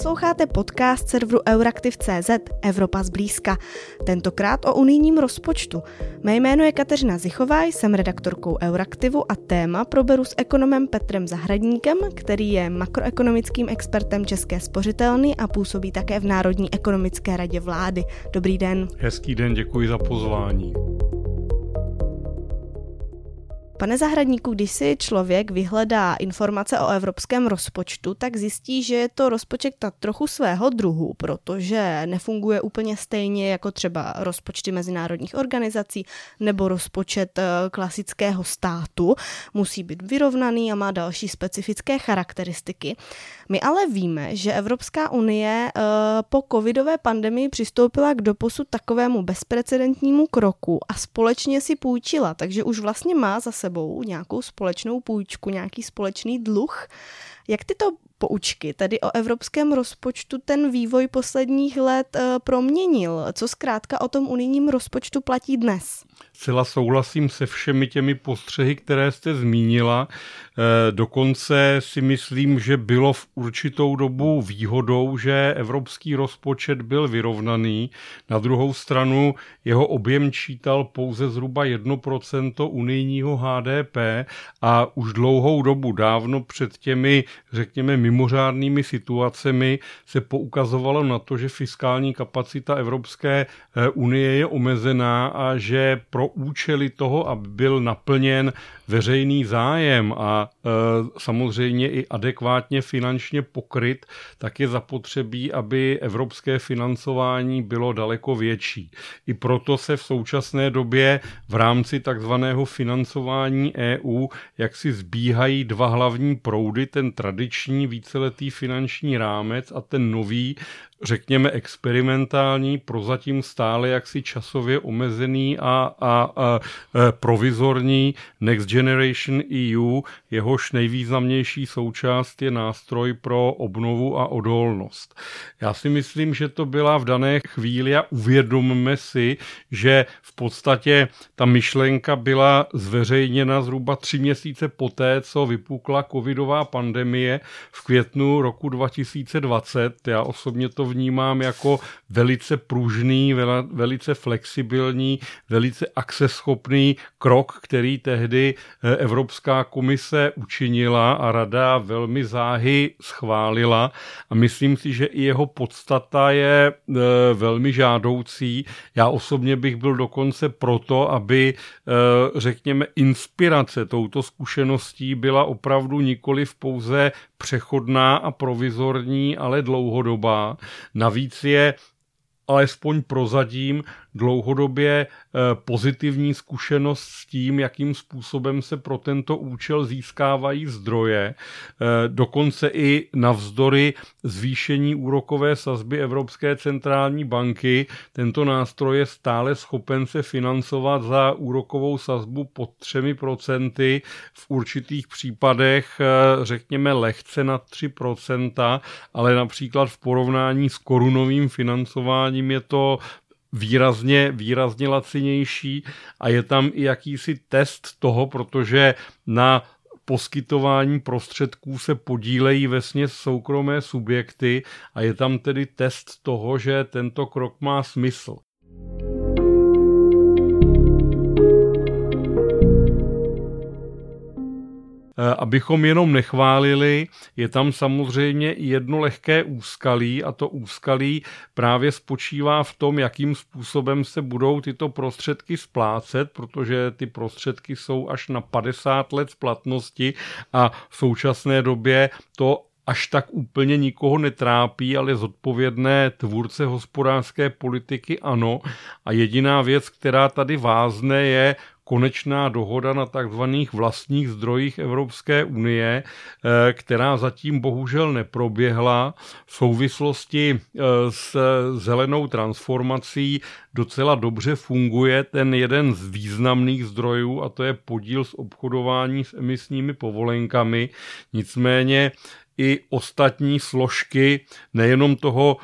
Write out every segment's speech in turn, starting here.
Posloucháte podcast serveru Euraktiv.cz Evropa zblízka. Tentokrát o unijním rozpočtu. Mé jméno je Kateřina Zichová, jsem redaktorkou Euraktivu a téma proberu s ekonomem Petrem Zahradníkem, který je makroekonomickým expertem České spořitelny a působí také v Národní ekonomické radě vlády. Dobrý den. Hezký den, děkuji za pozvání. Pane Zahradníku, když si člověk vyhledá informace o evropském rozpočtu, tak zjistí, že je to rozpočet tak trochu svého druhu, protože nefunguje úplně stejně jako třeba rozpočty mezinárodních organizací nebo rozpočet eh, klasického státu. Musí být vyrovnaný a má další specifické charakteristiky. My ale víme, že Evropská unie eh, po covidové pandemii přistoupila k doposud takovému bezprecedentnímu kroku a společně si půjčila, takže už vlastně má za sebou nějakou společnou půjčku, nějaký společný dluh. Jak tyto poučky, tedy o evropském rozpočtu, ten vývoj posledních let eh, proměnil? Co zkrátka o tom unijním rozpočtu platí dnes? Zcela souhlasím se všemi těmi postřehy, které jste zmínila. E, dokonce si myslím, že bylo v určitou dobu výhodou, že evropský rozpočet byl vyrovnaný. Na druhou stranu jeho objem čítal pouze zhruba 1% unijního HDP a už dlouhou dobu, dávno před těmi, řekněme, mimořádnými situacemi se poukazovalo na to, že fiskální kapacita Evropské e, unie je omezená a že pro účely toho, aby byl naplněn veřejný zájem a e, samozřejmě i adekvátně finančně pokryt, tak je zapotřebí, aby evropské financování bylo daleko větší. I proto se v současné době v rámci takzvaného financování EU jak si zbíhají dva hlavní proudy, ten tradiční víceletý finanční rámec a ten nový řekněme, experimentální, prozatím stále jaksi časově omezený a, a, a, a provizorní Next Generation EU, jehož nejvýznamnější součást je nástroj pro obnovu a odolnost. Já si myslím, že to byla v dané chvíli a uvědomme si, že v podstatě ta myšlenka byla zveřejněna zhruba tři měsíce poté, co vypukla covidová pandemie v květnu roku 2020. Já osobně to vnímám jako velice pružný, velice flexibilní, velice akceschopný krok, který tehdy eh, Evropská komise učinila a rada velmi záhy schválila a myslím si, že i jeho podstata je eh, velmi žádoucí. Já osobně bych byl dokonce proto, aby, eh, řekněme, inspirace touto zkušeností byla opravdu nikoli pouze přechodná a provizorní, ale dlouhodobá. Navíc je alespoň prozadím dlouhodobě eh, pozitivní zkušenost s tím, jakým způsobem se pro tento účel získávají zdroje. Eh, dokonce i navzdory zvýšení úrokové sazby Evropské centrální banky tento nástroj je stále schopen se financovat za úrokovou sazbu pod 3%, v určitých případech eh, řekněme lehce nad 3%, ale například v porovnání s korunovým financováním je to výrazně, výrazně lacinější a je tam i jakýsi test toho, protože na poskytování prostředků se podílejí ve soukromé subjekty a je tam tedy test toho, že tento krok má smysl. Abychom jenom nechválili, je tam samozřejmě jedno lehké úskalí a to úskalí právě spočívá v tom, jakým způsobem se budou tyto prostředky splácet, protože ty prostředky jsou až na 50 let splatnosti a v současné době to až tak úplně nikoho netrápí, ale zodpovědné tvůrce hospodářské politiky ano. A jediná věc, která tady vázne, je konečná dohoda na takzvaných vlastních zdrojích Evropské unie, eh, která zatím bohužel neproběhla. V souvislosti eh, s zelenou transformací docela dobře funguje ten jeden z významných zdrojů a to je podíl z obchodování s emisními povolenkami. Nicméně i ostatní složky nejenom toho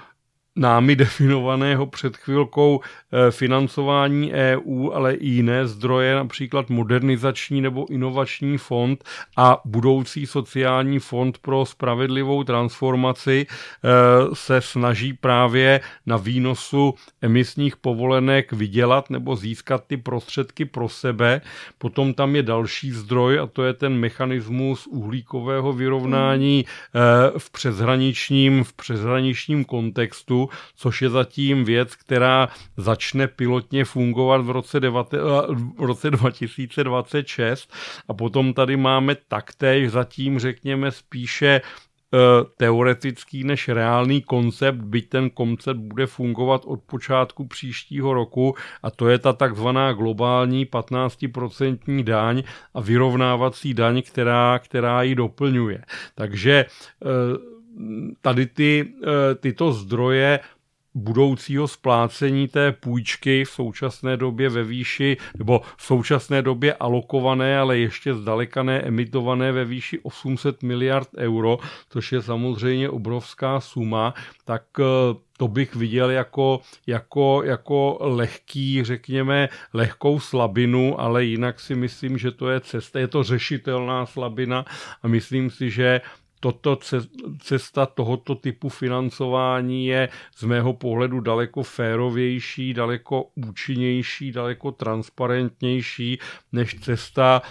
námi definovaného před chvilkou eh, financování EU, ale i jiné zdroje, například modernizační nebo inovační fond a budoucí sociální fond pro spravedlivou transformaci eh, se snaží právě na výnosu emisních povolenek vydělat nebo získat ty prostředky pro sebe. Potom tam je další zdroj a to je ten mechanismus uhlíkového vyrovnání eh, v přeshraničním, v přeshraničním kontextu, což je zatím věc, která začne pilotně fungovat v roce, devate, v roce 2026 a potom tady máme taktéž zatím, řekněme, spíše e, teoretický než reálný koncept, byť ten koncept bude fungovat od počátku příštího roku a to je ta takzvaná globální 15% daň a vyrovnávací daň, která, která ji doplňuje. Takže e, tady ty, eh, tyto zdroje budoucího splácení té půjčky v současné době ve výši, nebo v současné době alokované, ale ještě zdaleka emitované ve výši 800 miliard euro, což je samozřejmě obrovská suma, tak eh, to bych viděl jako, jako, jako lehký, řekněme, lehkou slabinu, ale jinak si myslím, že to je cesta, je to řešitelná slabina a myslím si, že toto cesta tohoto typu financování je z mého pohledu daleko férovější, daleko účinnější, daleko transparentnější než cesta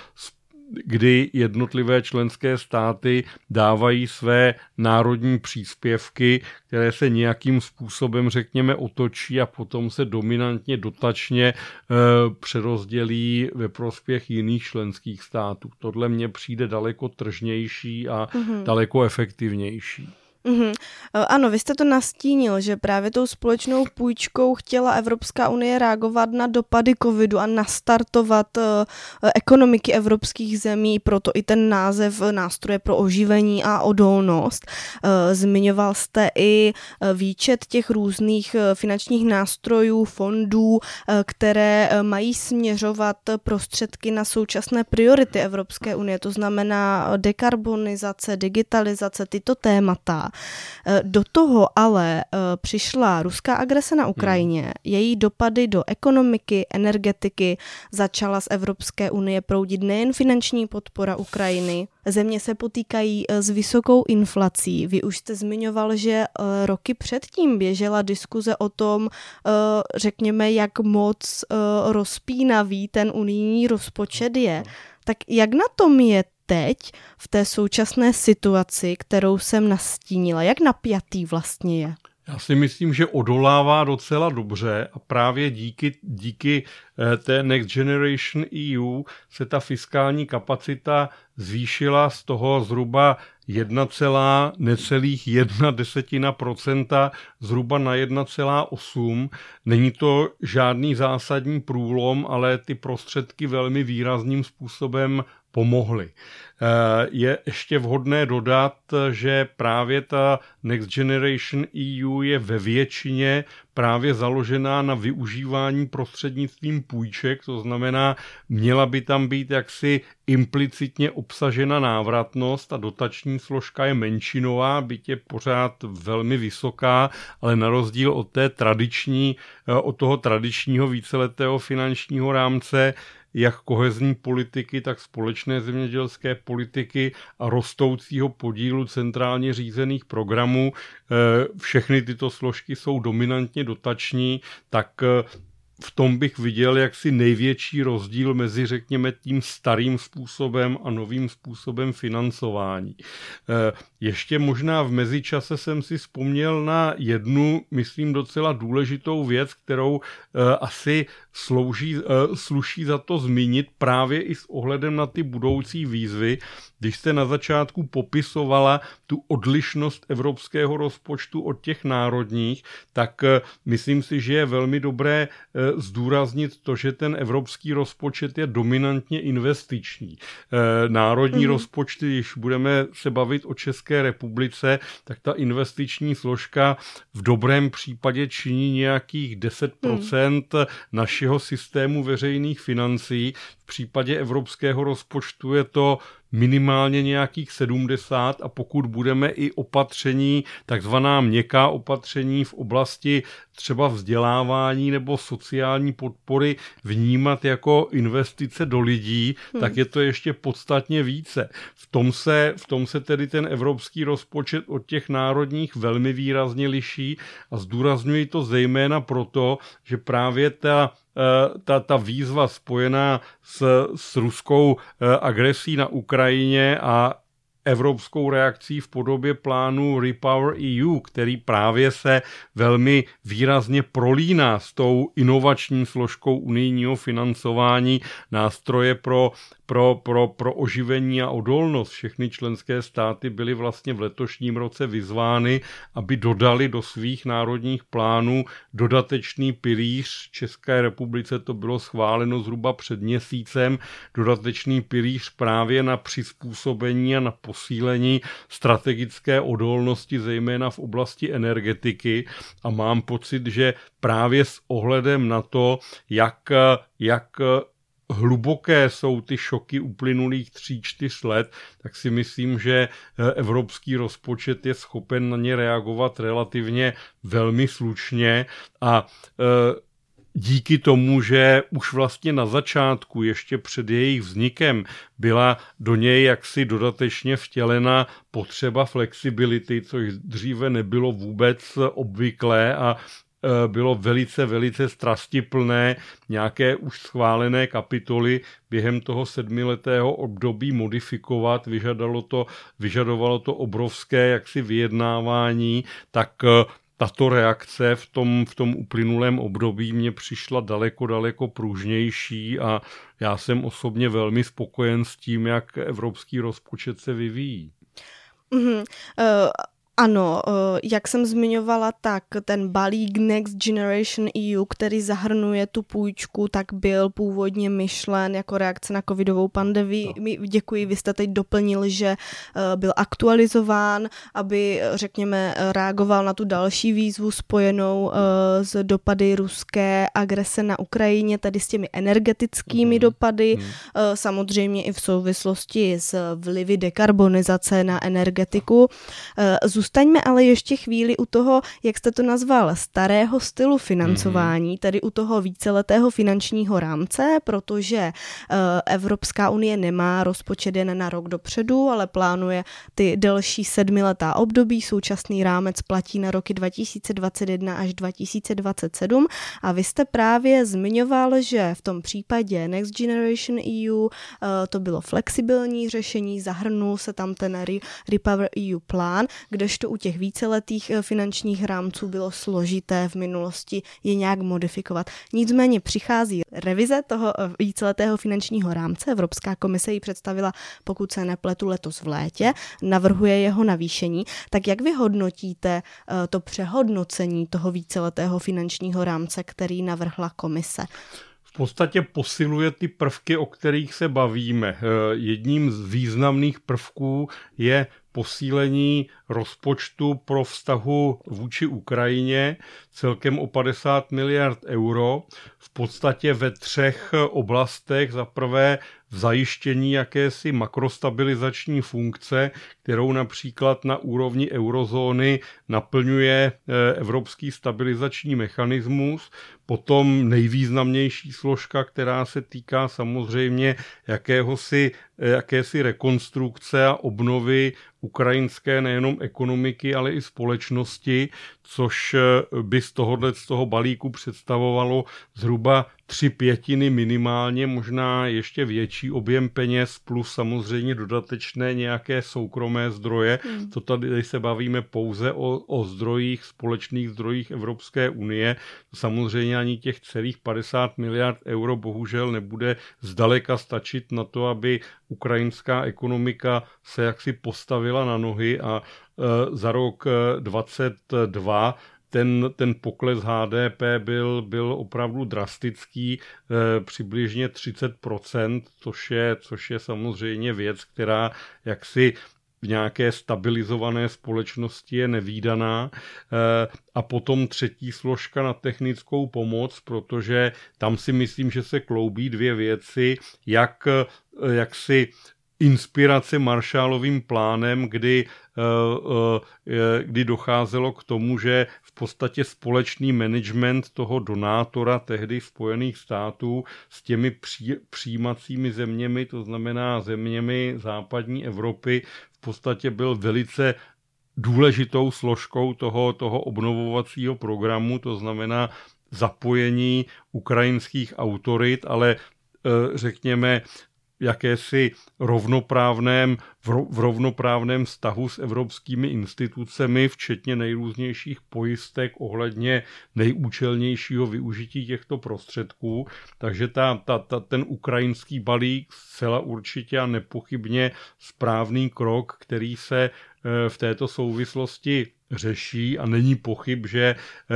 kdy jednotlivé členské státy dávají své národní příspěvky, které se nějakým způsobem, řekněme, otočí a potom se dominantně dotačně e, přerozdělí ve prospěch jiných členských států. Tohle mně přijde daleko tržnější a mm-hmm. daleko efektivnější. Mm-hmm. Ano, vy jste to nastínil, že právě tou společnou půjčkou chtěla Evropská unie reagovat na dopady covidu a nastartovat uh, ekonomiky evropských zemí, proto i ten název nástroje pro oživení a odolnost. Uh, zmiňoval jste i výčet těch různých finančních nástrojů, fondů, uh, které mají směřovat prostředky na současné priority Evropské unie, to znamená dekarbonizace, digitalizace, tyto témata. Eh, do toho ale eh, přišla ruská agrese na Ukrajině, hmm. její dopady do ekonomiky, energetiky, začala z Evropské unie proudit nejen finanční podpora Ukrajiny, země se potýkají eh, s vysokou inflací. Vy už jste zmiňoval, že roky předtím běžela diskuze o tom, řekněme, jak moc rozpínavý ten unijní rozpočet je. Tak jak na tom je teď v té současné situaci, kterou jsem nastínila? Jak napjatý vlastně je? Já si myslím, že odolává docela dobře a právě díky, díky eh, té Next Generation EU se ta fiskální kapacita zvýšila z toho zhruba 1, necelých 1 desetina procenta zhruba na 1,8. Není to žádný zásadní průlom, ale ty prostředky velmi výrazným způsobem pomohly. Eh, je ještě vhodné dodat, že právě ta Next Generation EU je ve většině právě založená na využívání prostřednictvím půjček, to znamená, měla by tam být jaksi implicitně obsažena návratnost a dotační složka je menšinová, byť je pořád velmi vysoká, ale na rozdíl od té tradiční, eh, od toho tradičního víceletého finančního rámce jak kohezní politiky, tak společné zemědělské politiky a rostoucího podílu centrálně řízených programů. Eh, všechny tyto složky jsou dominantně dotační, tak eh, v tom bych viděl jaksi největší rozdíl mezi, řekněme, tím starým způsobem a novým způsobem financování. Eh, ještě možná v mezičase jsem si vzpomněl na jednu, myslím, docela důležitou věc, kterou eh, asi slouží, eh, sluší za to zmínit právě i s ohledem na ty budoucí výzvy, když jste na začátku popisovala tu odlišnost evropského rozpočtu od těch národních, tak myslím si, že je velmi dobré zdůraznit to, že ten evropský rozpočet je dominantně investiční. Eh, národní mm. rozpočty, když budeme se bavit o České republice, tak ta investiční složka v dobrém případě činí nějakých 10% mm. našeho systému veřejných financí, v případě evropského rozpočtu je to minimálně nějakých 70 a pokud budeme i opatření, takzvaná měkká opatření v oblasti třeba vzdělávání nebo sociální podpory vnímat jako investice do lidí, hmm. tak je to ještě podstatně více. V tom, se, v tom se tedy ten evropský rozpočet od těch národních velmi výrazně liší a zdůrazňuji to zejména proto, že právě ta ta, ta výzva spojená s, s ruskou eh, agresí na Ukrajině a evropskou reakcí v podobě plánu Repower EU, který právě se velmi výrazně prolíná s tou inovační složkou unijního financování nástroje pro pro, pro, pro oživení a odolnost. Všechny členské státy byly vlastně v letošním roce vyzvány, aby dodali do svých národních plánů dodatečný pilíř. České republice to bylo schváleno zhruba před měsícem, dodatečný pilíř právě na přizpůsobení a na posílení strategické odolnosti, zejména v oblasti energetiky. A mám pocit, že právě s ohledem na to, jak, jak hluboké jsou ty šoky uplynulých tří, čtyř let, tak si myslím, že evropský rozpočet je schopen na ně reagovat relativně velmi slušně a eh, díky tomu, že už vlastně na začátku, ještě před jejich vznikem, byla do něj jaksi dodatečně vtělena potřeba flexibility, což dříve nebylo vůbec obvyklé a Eh, bylo velice, velice strastiplné nějaké už schválené kapitoly během toho sedmiletého období modifikovat, vyžadalo to, vyžadovalo to obrovské jaksi vyjednávání, tak eh, tato reakce v tom, v tom uplynulém období mě přišla daleko, daleko pružnější a já jsem osobně velmi spokojen s tím, jak evropský rozpočet se vyvíjí. Mm-hmm. Uh... Ano, eh, jak jsem zmiňovala, tak ten balík Next Generation EU, který zahrnuje tu půjčku, tak byl původně myšlen jako reakce na covidovou pandemii. No. Děkuji, vy jste teď doplnil, že eh, byl aktualizován, aby, řekněme, reagoval na tu další výzvu spojenou eh, s dopady ruské agrese na Ukrajině, tedy s těmi energetickými mm. dopady, mm. samozřejmě i v souvislosti s vlivy dekarbonizace na energetiku. Zůstaňme ale ještě chvíli u toho, jak jste to nazval, starého stylu financování, mm-hmm. tedy u toho víceletého finančního rámce, protože uh, Evropská unie nemá rozpočet jen na rok dopředu, ale plánuje ty delší sedmiletá období. Současný rámec platí na roky 2021 až 2027 a vy jste právě zmiňoval, že v tom případě Next Generation EU uh, eh, to bylo flexibilní řešení, zahrnul se tam ten Repower EU plán, kde kdežto u těch víceletých eh, finančních rámců bylo složité v minulosti je nějak modifikovat. Nicméně přichází revize toho eh, víceletého finančního rámce. Evropská komise ji představila, pokud se nepletu, letos v létě, navrhuje jeho navýšení. Tak jak vy hodnotíte eh, to přehodnocení toho víceletého finančního rámce, který navrhla komise? v podstatě posiluje ty prvky, o kterých se bavíme. Jedním z významných prvků je posílení rozpočtu pro vztahu vůči Ukrajině celkem o 50 miliard euro, v podstatě ve třech oblastech. Za prvé zajištění jakési makrostabilizační funkce, kterou například na úrovni eurozóny naplňuje eh, Evropský stabilizační mechanismus. Potom nejvýznamnější složka, která se týká samozřejmě jakéhosi, eh, jakési rekonstrukce a obnovy ukrajinské nejenom ekonomiky, ale i společnosti, což eh, by z tohohle z toho balíku představovalo zhruba tři pětiny minimálně, možná ještě větší objem peněz, plus samozřejmě dodatečné nějaké soukromé zdroje. Hmm. To tady se bavíme pouze o, o zdrojích, společných zdrojích Evropské unie. Samozřejmě ani těch celých 50 miliard euro bohužel nebude zdaleka stačit na to, aby ukrajinská ekonomika se jaksi postavila na nohy a e, za rok 22 ten, ten pokles HDP byl, byl opravdu drastický, eh, přibližně 30%, což je, což je samozřejmě věc, která jaksi v nějaké stabilizované společnosti je nevýdaná. Eh, a potom třetí složka na technickou pomoc, protože tam si myslím, že se kloubí dvě věci, jak, eh, jak si inspirace Marshallovým plánem, kdy, kdy docházelo k tomu, že v podstatě společný management toho donátora tehdy Spojených států s těmi při, přijímacími zeměmi, to znamená zeměmi západní Evropy, v podstatě byl velice důležitou složkou toho, toho obnovovacího programu, to znamená zapojení ukrajinských autorit, ale eh, řekněme jakési rovnoprávném, v rovnoprávném vztahu s evropskými institucemi, včetně nejrůznějších pojistek ohledně nejúčelnějšího využití těchto prostředků. Takže ta, ta, ta, ten ukrajinský balík zcela určitě a nepochybně správný krok, který se eh, v této souvislosti řeší a není pochyb, že eh,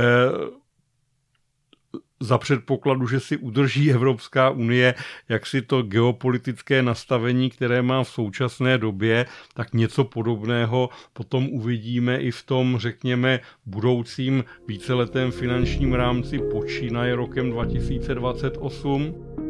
za předpokladu, že si udrží Evropská unie jaksi to geopolitické nastavení, které má v současné době, tak něco podobného potom uvidíme i v tom, řekněme, budoucím víceletém finančním rámci počínaje rokem 2028.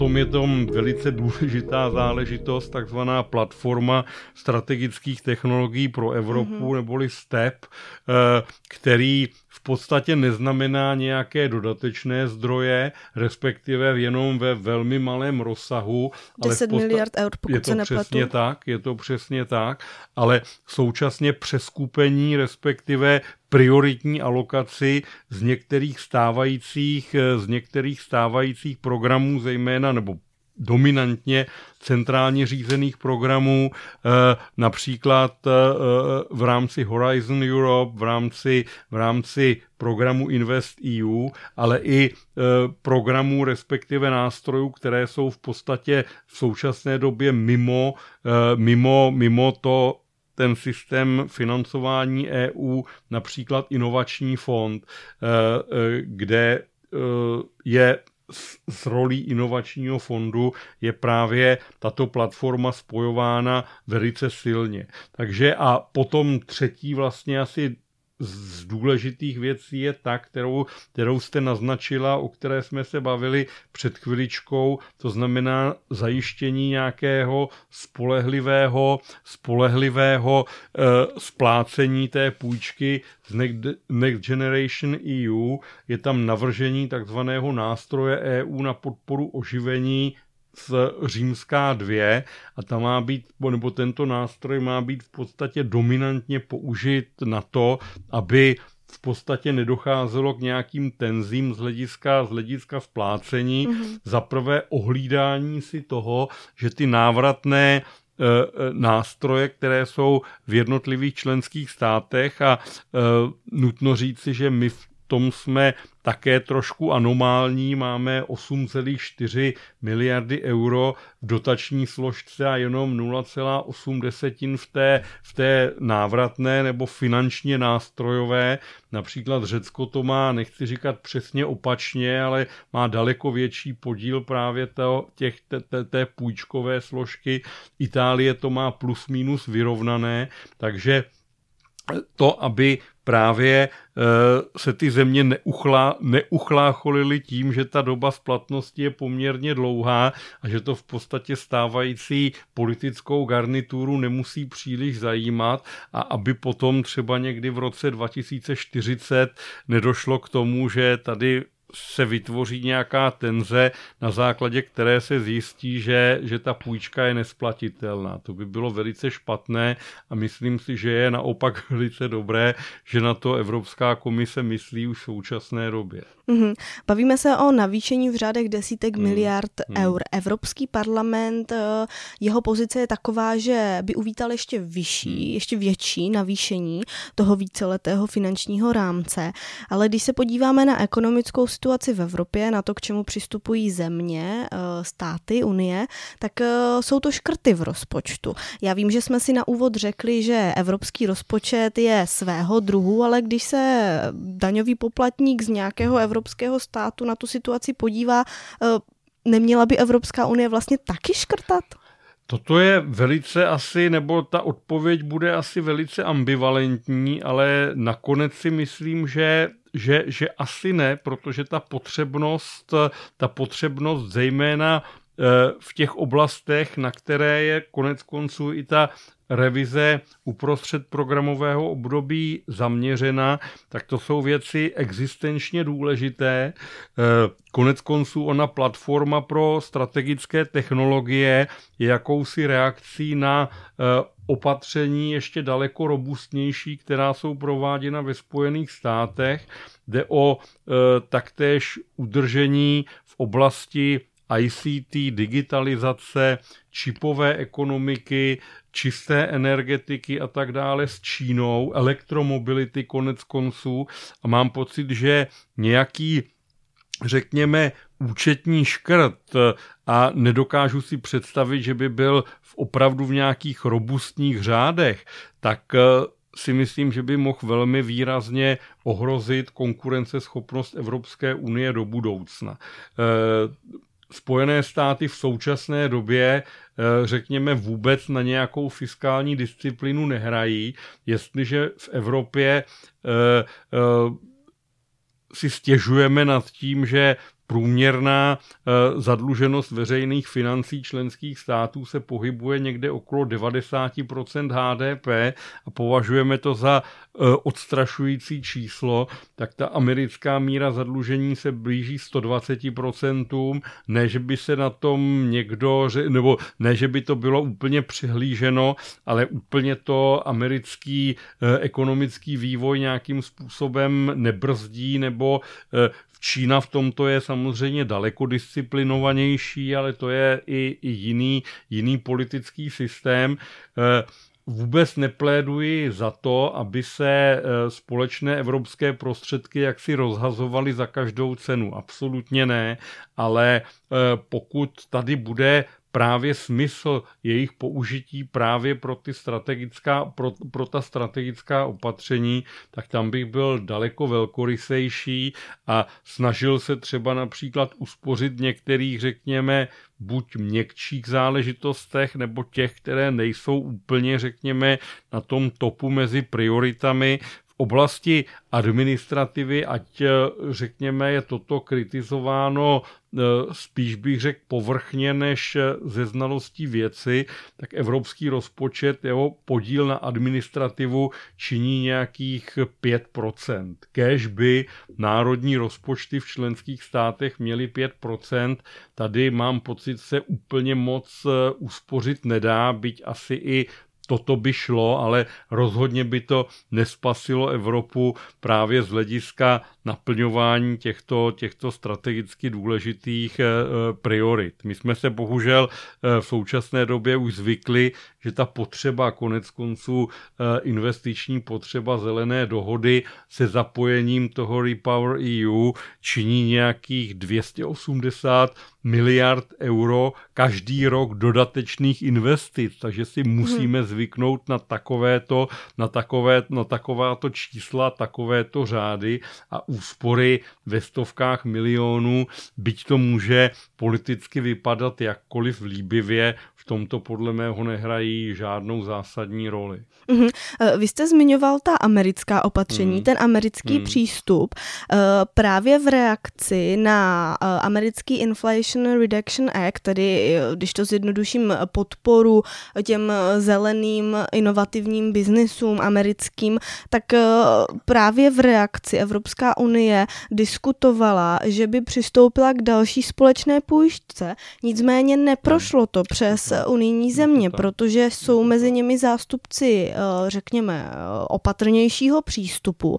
Potom je tam velice důležitá záležitost, takzvaná platforma strategických technologií pro Evropu, mm-hmm. neboli STEP, eh, který v podstatě neznamená nějaké dodatečné zdroje, respektive jenom ve velmi malém rozsahu. 10 ale miliard eur, pokud je to se nepletu. přesně tak, je to přesně tak, ale současně přeskupení, respektive prioritní alokaci z některých stávajících, z některých stávajících programů, zejména nebo dominantně centrálně řízených programů, eh, například eh, v rámci Horizon Europe, v rámci, v rámci programu Invest EU, ale i eh, programů, respektive nástrojů, které jsou v podstatě v současné době mimo, mimo, mimo to ten systém financování EU, například inovační fond, kde je s rolí inovačního fondu je právě tato platforma spojována velice silně. Takže a potom třetí vlastně asi z důležitých věcí je ta, kterou, kterou jste naznačila, o které jsme se bavili před chviličkou, to znamená zajištění nějakého spolehlivého, spolehlivého e, splácení té půjčky z Next Generation EU. Je tam navržení takzvaného nástroje EU na podporu oživení římská 2 a ta má být, nebo tento nástroj má být v podstatě dominantně použit na to, aby v podstatě nedocházelo k nějakým tenzím z hlediska, z hlediska splácení. Mm-hmm. Za prvé ohlídání si toho, že ty návratné e, e, nástroje, které jsou v jednotlivých členských státech a e, nutno říci, že my v tom jsme také trošku anomální, máme 8,4 miliardy euro v dotační složce a jenom 0,8 v té, v té návratné nebo finančně nástrojové. Například Řecko to má, nechci říkat přesně opačně, ale má daleko větší podíl právě to, těch, té, té, té půjčkové složky. Itálie to má plus minus vyrovnané, takže to, aby právě eh, se ty země neuchlá, neuchlácholily tím, že ta doba splatnosti je poměrně dlouhá a že to v podstatě stávající politickou garnituru nemusí příliš zajímat a aby potom třeba někdy v roce 2040 nedošlo k tomu, že tady se vytvoří nějaká tenze, na základě které se zjistí, že, že ta půjčka je nesplatitelná. To by bylo velice špatné a myslím si, že je naopak velice dobré, že na to Evropská komise myslí už v současné době. Mm-hmm. Bavíme se o navýšení v řádech desítek mm. miliard mm. eur. Evropský parlament, eh, jeho pozice je taková, že by uvítal ještě vyšší, mm. ještě větší navýšení toho víceletého finančního rámce. Ale když se podíváme na ekonomickou situaci v Evropě, na to, k čemu přistupují země, eh, státy, Unie, tak eh, jsou to škrty v rozpočtu. Já vím, že jsme si na úvod řekli, že evropský rozpočet je svého druhu, ale když se daňový poplatník z nějakého evropského státu na tu situaci podívá, eh, neměla by Evropská unie vlastně taky škrtat? Toto je velice asi, nebo ta odpověď bude asi velice ambivalentní, ale nakonec si myslím, že že, že asi ne, protože ta potřebnost, ta potřebnost zejména eh, v těch oblastech, na které je konec konců i ta revize uprostřed programového období zaměřena, tak to jsou věci existenčně důležité. Eh, konec konců ona platforma pro strategické technologie je jakousi reakcí na eh, opatření ještě daleko robustnější, která jsou prováděna ve Spojených státech. Jde o e, taktéž udržení v oblasti ICT, digitalizace, čipové ekonomiky, čisté energetiky a tak dále s Čínou, elektromobility konec konců a mám pocit, že nějaký řekněme, účetní škrt a nedokážu si představit, že by byl v opravdu v nějakých robustních řádech, tak eh, si myslím, že by mohl velmi výrazně ohrozit konkurenceschopnost Evropské unie do budoucna. Eh, Spojené státy v současné době, eh, řekněme, vůbec na nějakou fiskální disciplínu nehrají, jestliže v Evropě si stěžujeme nad tím, že průměrná eh, zadluženost veřejných financí členských států se pohybuje někde okolo 90% HDP a považujeme to za eh, odstrašující číslo, tak ta americká míra zadlužení se blíží 120%, ne, že by se na tom někdo, nebo ne, že by to bylo úplně přihlíženo, ale úplně to americký eh, ekonomický vývoj nějakým způsobem nebrzdí nebo Čína v tomto je samozřejmě daleko disciplinovanější, ale to je i, i jiný, jiný politický systém. Eh, vůbec nepléduji za to, aby se eh, společné evropské prostředky jaksi rozhazovaly za každou cenu. Absolutně ne, ale eh, pokud tady bude právě smysl jejich použití právě pro, ty strategická, pro, pro ta strategická opatření, tak tam bych byl daleko velkorysejší a snažil se třeba například uspořit některých, řekněme, buď měkčích záležitostech, nebo těch, které nejsou úplně, řekněme, na tom topu mezi prioritami oblasti administrativy, ať řekněme je toto kritizováno e, spíš bych řekl povrchně než ze znalostí věci, tak evropský rozpočet, jeho podíl na administrativu činí nějakých 5%. Kež by národní rozpočty v členských státech měly 5%, tady mám pocit se úplně moc uspořit nedá, byť asi i toto by šlo, ale rozhodně by to nespasilo Evropu právě z hlediska naplňování těchto, těchto strategicky důležitých eh, eh, priorit. My jsme se bohužel eh, v současné době už zvykli, že ta potřeba, konec konců investiční potřeba zelené dohody se zapojením toho Repower EU činí nějakých 280 miliard euro každý rok dodatečných investic, takže si musíme hmm. Zvyknout na takovéto, na takové, na takováto čísla, takovéto řády a úspory ve stovkách milionů, byť to může politicky vypadat jakkoliv líbivě, tomto podle mého nehrají žádnou zásadní roli. Mm-hmm. Vy jste zmiňoval ta americká opatření, mm. ten americký mm. přístup. Eh, právě v reakci na eh, americký Inflation Reduction Act, tedy, když to zjednoduším, podporu těm zeleným inovativním biznisům americkým, tak právě v reakci Evropská unie diskutovala, že by přistoupila k další společné půjčce. Nicméně neprošlo to přes unijní země, protože jsou mezi nimi zástupci, eh, řekněme, opatrnějšího přístupu.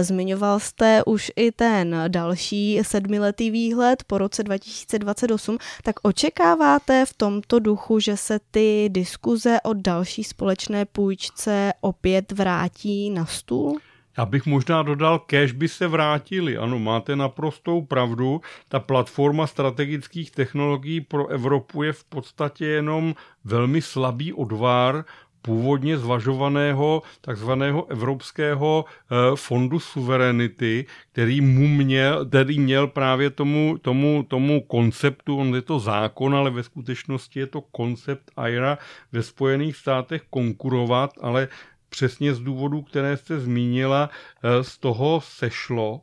Zmiňoval jste už i ten další sedmiletý výhled po roce 2028, tak očekáváte v tomto duchu, že se ty diskuze o další společné půjčce opět vrátí na stůl? Já bych možná dodal, kež by se vrátili. Ano, máte naprostou pravdu. Ta platforma strategických technologií pro Evropu je v podstatě jenom velmi slabý odvar původně zvažovaného takzvaného Evropského eh, fondu suverenity, který mu měl, který měl právě tomu, tomu, tomu konceptu, on je to zákon, ale ve skutečnosti je to koncept IRA ve Spojených státech konkurovat, ale přesně z důvodů, které jste zmínila, eh, z toho sešlo.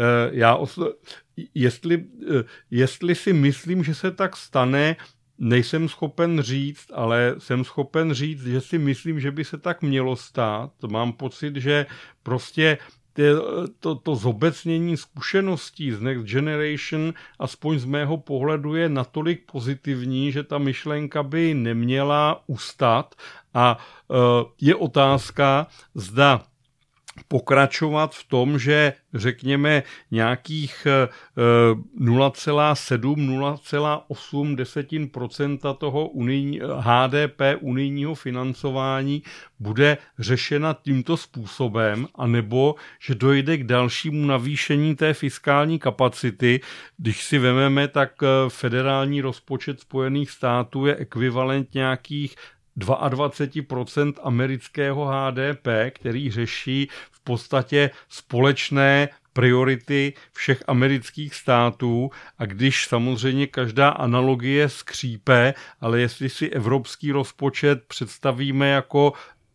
Eh, já oslo- jestli, jestli si myslím, že se tak stane, nejsem schopen říct, ale jsem schopen říct, že si myslím, že by se tak mělo stát. Mám pocit, že prostě to, to zobecnění zkušeností z Next Generation, aspoň z mého pohledu, je natolik pozitivní, že ta myšlenka by neměla ustat. A e, je otázka, zda pokračovat v tom, že řekněme nějakých 0,7-0,8 eh, desetin procenta toho unijní, HDP unijního financování bude řešena tímto způsobem, anebo že dojde k dalšímu navýšení té fiskální kapacity. Když si vememe, tak eh, federální rozpočet Spojených států je ekvivalent nějakých 22% amerického HDP, který řeší v podstatě společné priority všech amerických států. A když samozřejmě každá analogie skřípe, ale jestli si evropský rozpočet představíme jako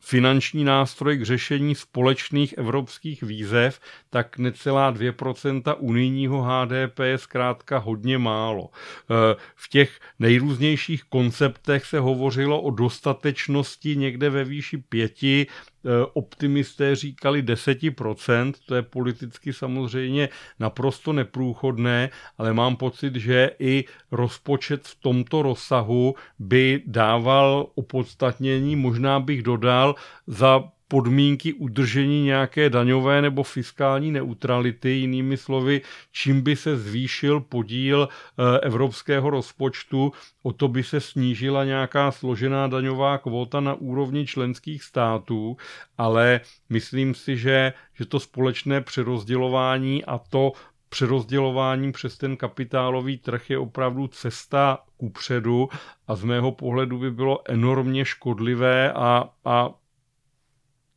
finanční nástroj k řešení společných evropských výzev, tak necelá 2% unijního HDP je zkrátka hodně málo. E, v těch nejrůznějších konceptech se hovořilo o dostatečnosti někde ve výši 5 Eh, optimisté říkali 10%, to je politicky samozřejmě naprosto neprůchodné, ale mám pocit, že i rozpočet v tomto rozsahu by dával opodstatnění, možná bych dodal, za podmínky udržení nějaké daňové nebo fiskální neutrality, jinými slovy, čím by se zvýšil podíl eh, evropského rozpočtu, o to by se snížila nějaká složená daňová kvota na úrovni členských států, ale myslím si, že, že to společné přerozdělování a to přerozdělování přes ten kapitálový trh je opravdu cesta kupředu a z mého pohledu by bylo enormně škodlivé a, a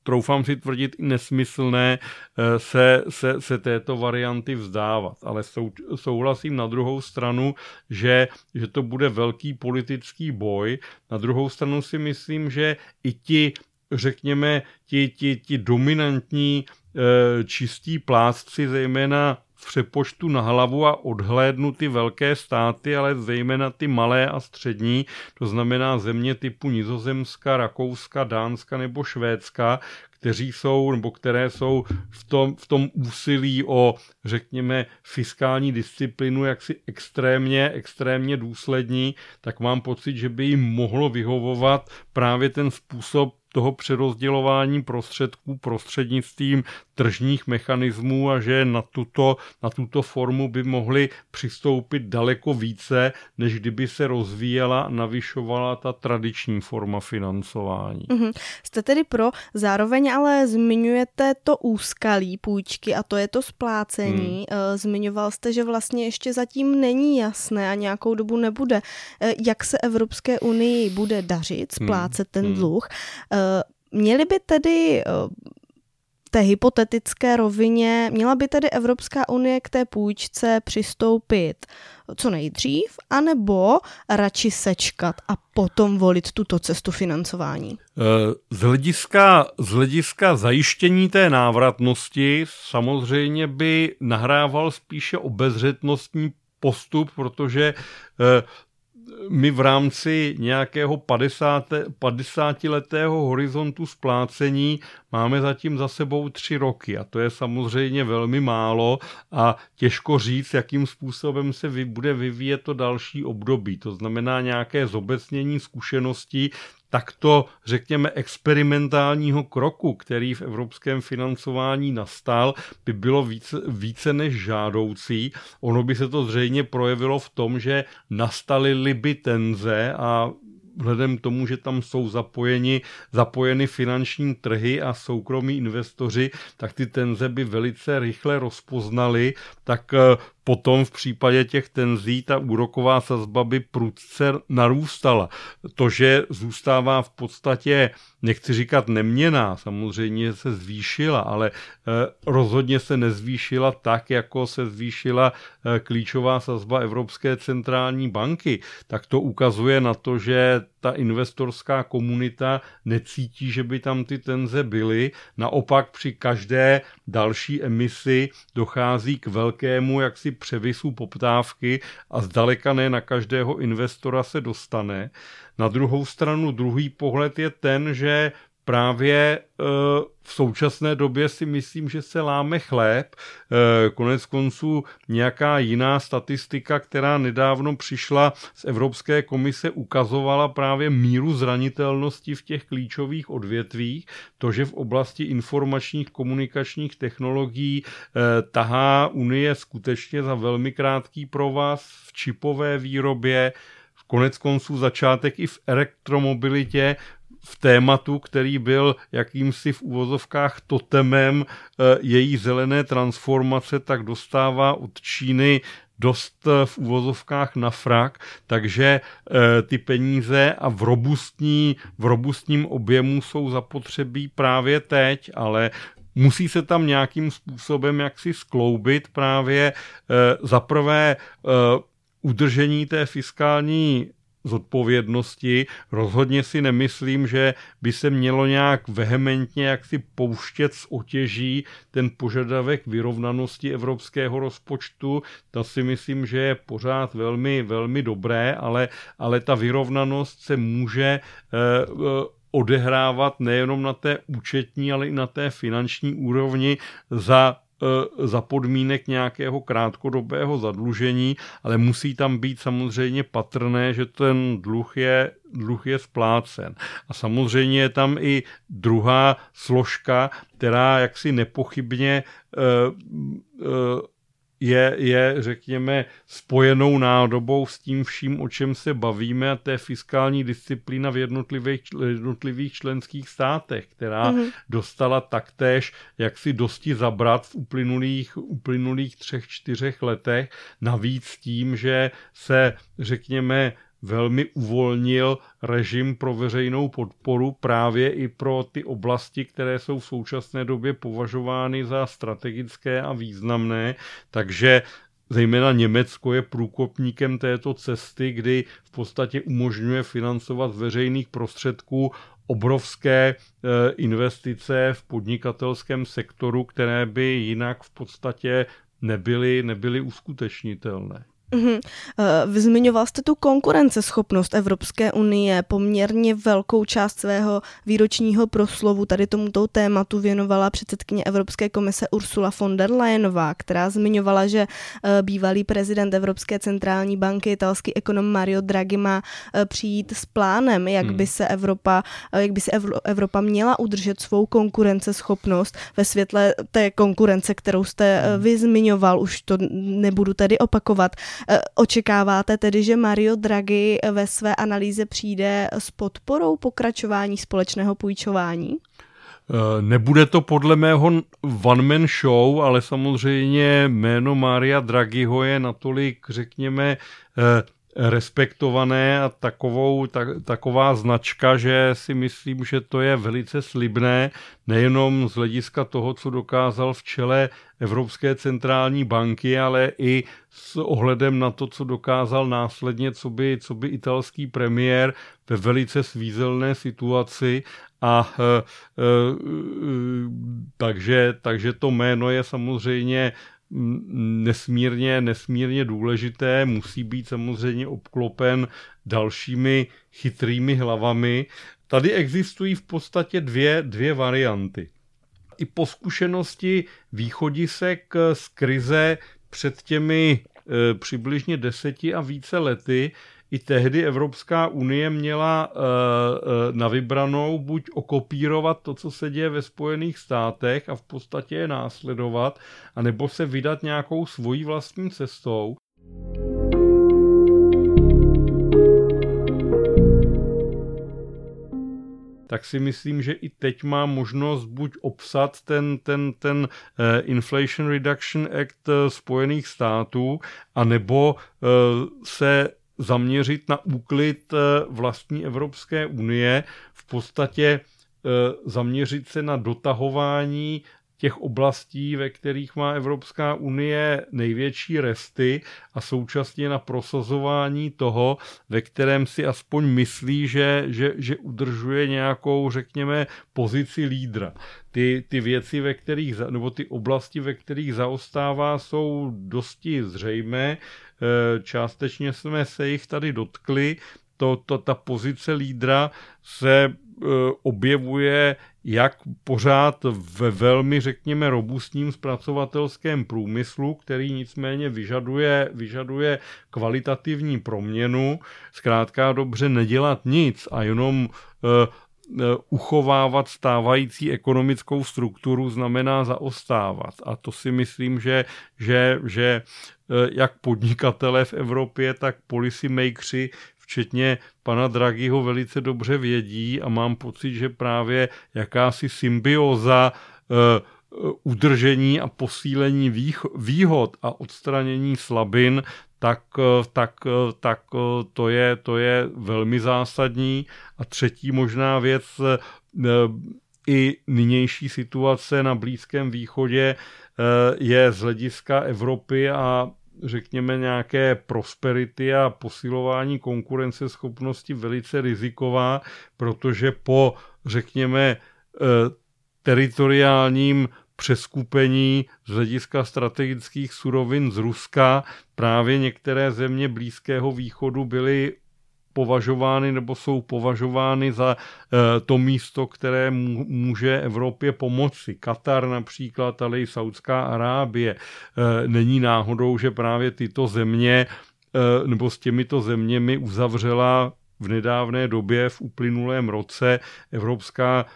troufám si tvrdit, i nesmyslné eh, se, se, se této varianty vzdávat. Ale sou, souhlasím na druhou stranu, že, že to bude velký politický boj. Na druhou stranu si myslím, že i ti řekněme, ti, ti, ti dominantní e, čistí plátci, zejména v na hlavu a odhlédnu ty velké státy, ale zejména ty malé a střední, to znamená země typu Nizozemska, Rakouska, Dánska nebo Švédska, kteří jsou, nebo které jsou v tom, v tom úsilí o, řekněme, fiskální disciplinu jaksi extrémně, extrémně důslední, tak mám pocit, že by jim mohlo vyhovovat právě ten způsob toho přerozdělování prostředků prostřednictvím tržních mechanismů a že na tuto, na tuto formu by mohli přistoupit daleko více, než kdyby se rozvíjela a navyšovala ta tradiční forma financování. Mm-hmm. Jste tedy pro, zároveň ale zmiňujete to úskalí půjčky a to je to splácení. Hmm. Eh, zmiňoval jste, že vlastně ještě zatím není jasné a nějakou dobu nebude, eh, jak se Evropské unii bude dařit hmm. splácet ten hmm. dluh. Eh, měli by tedy té hypotetické rovině, měla by tedy Evropská unie k té půjčce přistoupit co nejdřív, anebo radši sečkat a potom volit tuto cestu financování? Eh, z hlediska, z hlediska zajištění té návratnosti samozřejmě by nahrával spíše obezřetnostní postup, protože eh, my v rámci nějakého 50, 50 letého horizontu splácení máme zatím za sebou tři roky a to je samozřejmě velmi málo a těžko říct, jakým způsobem se vy, bude vyvíjet to další období. To znamená nějaké zobecnění zkušeností, takto, řekněme, experimentálního kroku, který v evropském financování nastal, by bylo více, více než žádoucí. Ono by se to zřejmě projevilo v tom, že nastaly liby tenze a vzhledem k tomu, že tam jsou zapojeni, zapojeny finanční trhy a soukromí investoři, tak ty tenze by velice rychle rozpoznali, tak eh, potom v případě těch tenzí ta úroková sazba by prudce narůstala. To, že zůstává v podstatě, nechci říkat neměná, samozřejmě se zvýšila, ale eh, rozhodně se nezvýšila tak, jako se zvýšila eh, klíčová sazba Evropské centrální banky, tak to ukazuje na to, že ta investorská komunita necítí, že by tam ty tenze byly. Naopak při každé další emisi dochází k velkému jaksi převisu poptávky a zdaleka ne na každého investora se dostane. Na druhou stranu druhý pohled je ten, že právě eh, v současné době si myslím, že se láme chléb. Eh, konec konců nějaká jiná statistika, která nedávno přišla z Evropské komise, ukazovala právě míru zranitelnosti v těch klíčových odvětvích. To, že v oblasti informačních komunikačních technologií eh, tahá Unie skutečně za velmi krátký provaz v čipové výrobě, konec konců začátek i v elektromobilitě, v tématu, který byl jakýmsi v úvozovkách totemem eh, její zelené transformace, tak dostává od Číny dost eh, v úvozovkách na frak, takže eh, ty peníze a v, robustní, v robustním objemu jsou zapotřebí právě teď, ale musí se tam nějakým způsobem jaksi skloubit právě za prvé udržení té fiskální zodpovědnosti. Rozhodně si nemyslím, že by se mělo nějak vehementně jak si pouštět z otěží ten požadavek vyrovnanosti evropského rozpočtu. To si myslím, že je pořád velmi, velmi dobré, ale, ale ta vyrovnanost se může eh, eh, odehrávat nejenom na té účetní, ale i na té finanční úrovni za za podmínek nějakého krátkodobého zadlužení, ale musí tam být samozřejmě patrné, že ten dluh je, dluh je splácen. A samozřejmě je tam i druhá složka, která jaksi nepochybně uh, uh, je, je, řekněme, spojenou nádobou s tím vším, o čem se bavíme a té fiskální disciplína v jednotlivých, jednotlivých členských státech, která mm-hmm. dostala taktéž jaksi dosti zabrat v uplynulých, uplynulých třech, čtyřech letech, navíc tím, že se, řekněme, velmi uvolnil režim pro veřejnou podporu právě i pro ty oblasti, které jsou v současné době považovány za strategické a významné. Takže Zejména Německo je průkopníkem této cesty, kdy v podstatě umožňuje financovat z veřejných prostředků obrovské eh, investice v podnikatelském sektoru, které by jinak v podstatě nebyly, nebyly uskutečnitelné. Mm-hmm. Zmiňoval jste tu konkurenceschopnost Evropské unie, poměrně velkou část svého výročního proslovu tady tomuto tématu věnovala předsedkyně Evropské komise Ursula von der Leyenová, která zmiňovala, že eh, bývalý prezident Evropské centrální banky, italský ekonom Mario Draghi má eh, přijít s plánem, jak hmm. by se Evropa, jak by se Evropa měla udržet svou konkurenceschopnost ve světle té konkurence, kterou jste hmm. vy zmiňoval, už to nebudu tady opakovat. Eh, očekáváte tedy, že Mario Draghi ve své analýze přijde s podporou pokračování společného půjčování? Eh, nebude to podle mého one-man show, ale samozřejmě jméno Maria Draghiho je natolik, řekněme, eh, respektované a takovou, tak, taková značka, že si myslím, že to je velice slibné, nejenom z hlediska toho, co dokázal v čele Evropské centrální banky, ale i s ohledem na to, co dokázal následně, co by, co by italský premiér ve velice svízelné situaci. A e, e, takže, takže to jméno je samozřejmě nesmírně, nesmírně důležité, musí být samozřejmě obklopen dalšími chytrými hlavami. Tady existují v podstatě dvě, dvě varianty. I po zkušenosti východisek z krize před těmi e, přibližně deseti a více lety i tehdy Evropská unie měla uh, uh, na vybranou buď okopírovat to, co se děje ve Spojených státech a v podstatě je následovat, anebo se vydat nějakou svojí vlastní cestou. tak si myslím, že i teď má možnost buď obsat ten, ten, ten Inflation Reduction Act Spojených států, anebo se zaměřit na úklid vlastní Evropské unie, v podstatě zaměřit se na dotahování těch oblastí, ve kterých má Evropská unie největší resty a současně na prosazování toho, ve kterém si aspoň myslí, že, že, že udržuje nějakou, řekněme, pozici lídra. Ty, ty věci, ve kterých, nebo ty oblasti, ve kterých zaostává, jsou dosti zřejmé. E, částečně jsme se jich tady dotkli. To, to, ta pozice lídra se Eh, objevuje jak pořád ve velmi, řekněme, robustním zpracovatelském průmyslu, který nicméně vyžaduje, vyžaduje kvalitativní proměnu, zkrátka dobře nedělat nic a jenom uh, uchovávat stávající ekonomickou strukturu znamená zaostávat. A to si myslím, že, že, že jak podnikatele v Evropě, tak policy makersi včetně pana Draghiho velice dobře vědí a mám pocit, že právě jakási symbioza eh, udržení a posílení výhod a odstranění slabin, tak, eh, tak, eh, tak to, je, to je velmi zásadní. A třetí možná věc, i nynější situace na Blízkém východě je z hlediska Evropy a řekněme, nějaké prosperity a posilování konkurenceschopnosti velice riziková, protože po, řekněme, eh, teritoriálním přeskupení z hlediska strategických surovin z Ruska právě některé země Blízkého východu byly považovány nebo jsou považovány za eh, to místo, které může Evropě pomoci. Katar například, ale i Saudská Arábie. Eh, není náhodou, že právě tyto země eh, nebo s těmito zeměmi uzavřela v nedávné době, v uplynulém roce, Evropská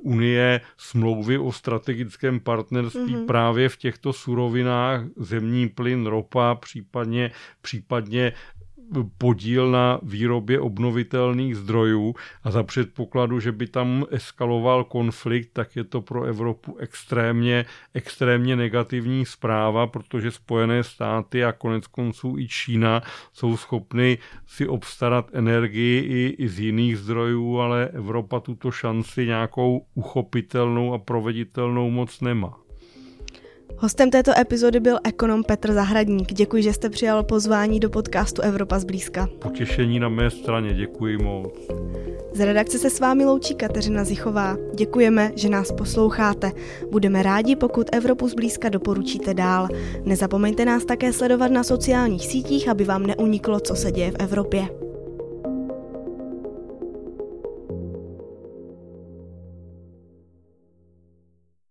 unie smlouvy o strategickém partnerství mm-hmm. právě v těchto surovinách, zemní plyn, ropa, případně, případně podíl na výrobě obnovitelných zdrojů a za předpokladu, že by tam eskaloval konflikt, tak je to pro Evropu extrémně, extrémně negativní zpráva, protože Spojené státy a konec konců i Čína jsou schopny si obstarat energii i, i z jiných zdrojů, ale Evropa tuto šanci nějakou uchopitelnou a proveditelnou moc nemá. Hostem této epizody byl ekonom Petr Zahradník. Děkuji, že jste přijal pozvání do podcastu Evropa zblízka. Potěšení na mé straně, děkuji moc. Z redakce se s vámi loučí Kateřina Zichová. Děkujeme, že nás posloucháte. Budeme rádi, pokud Evropu zblízka doporučíte dál. Nezapomeňte nás také sledovat na sociálních sítích, aby vám neuniklo, co se děje v Evropě.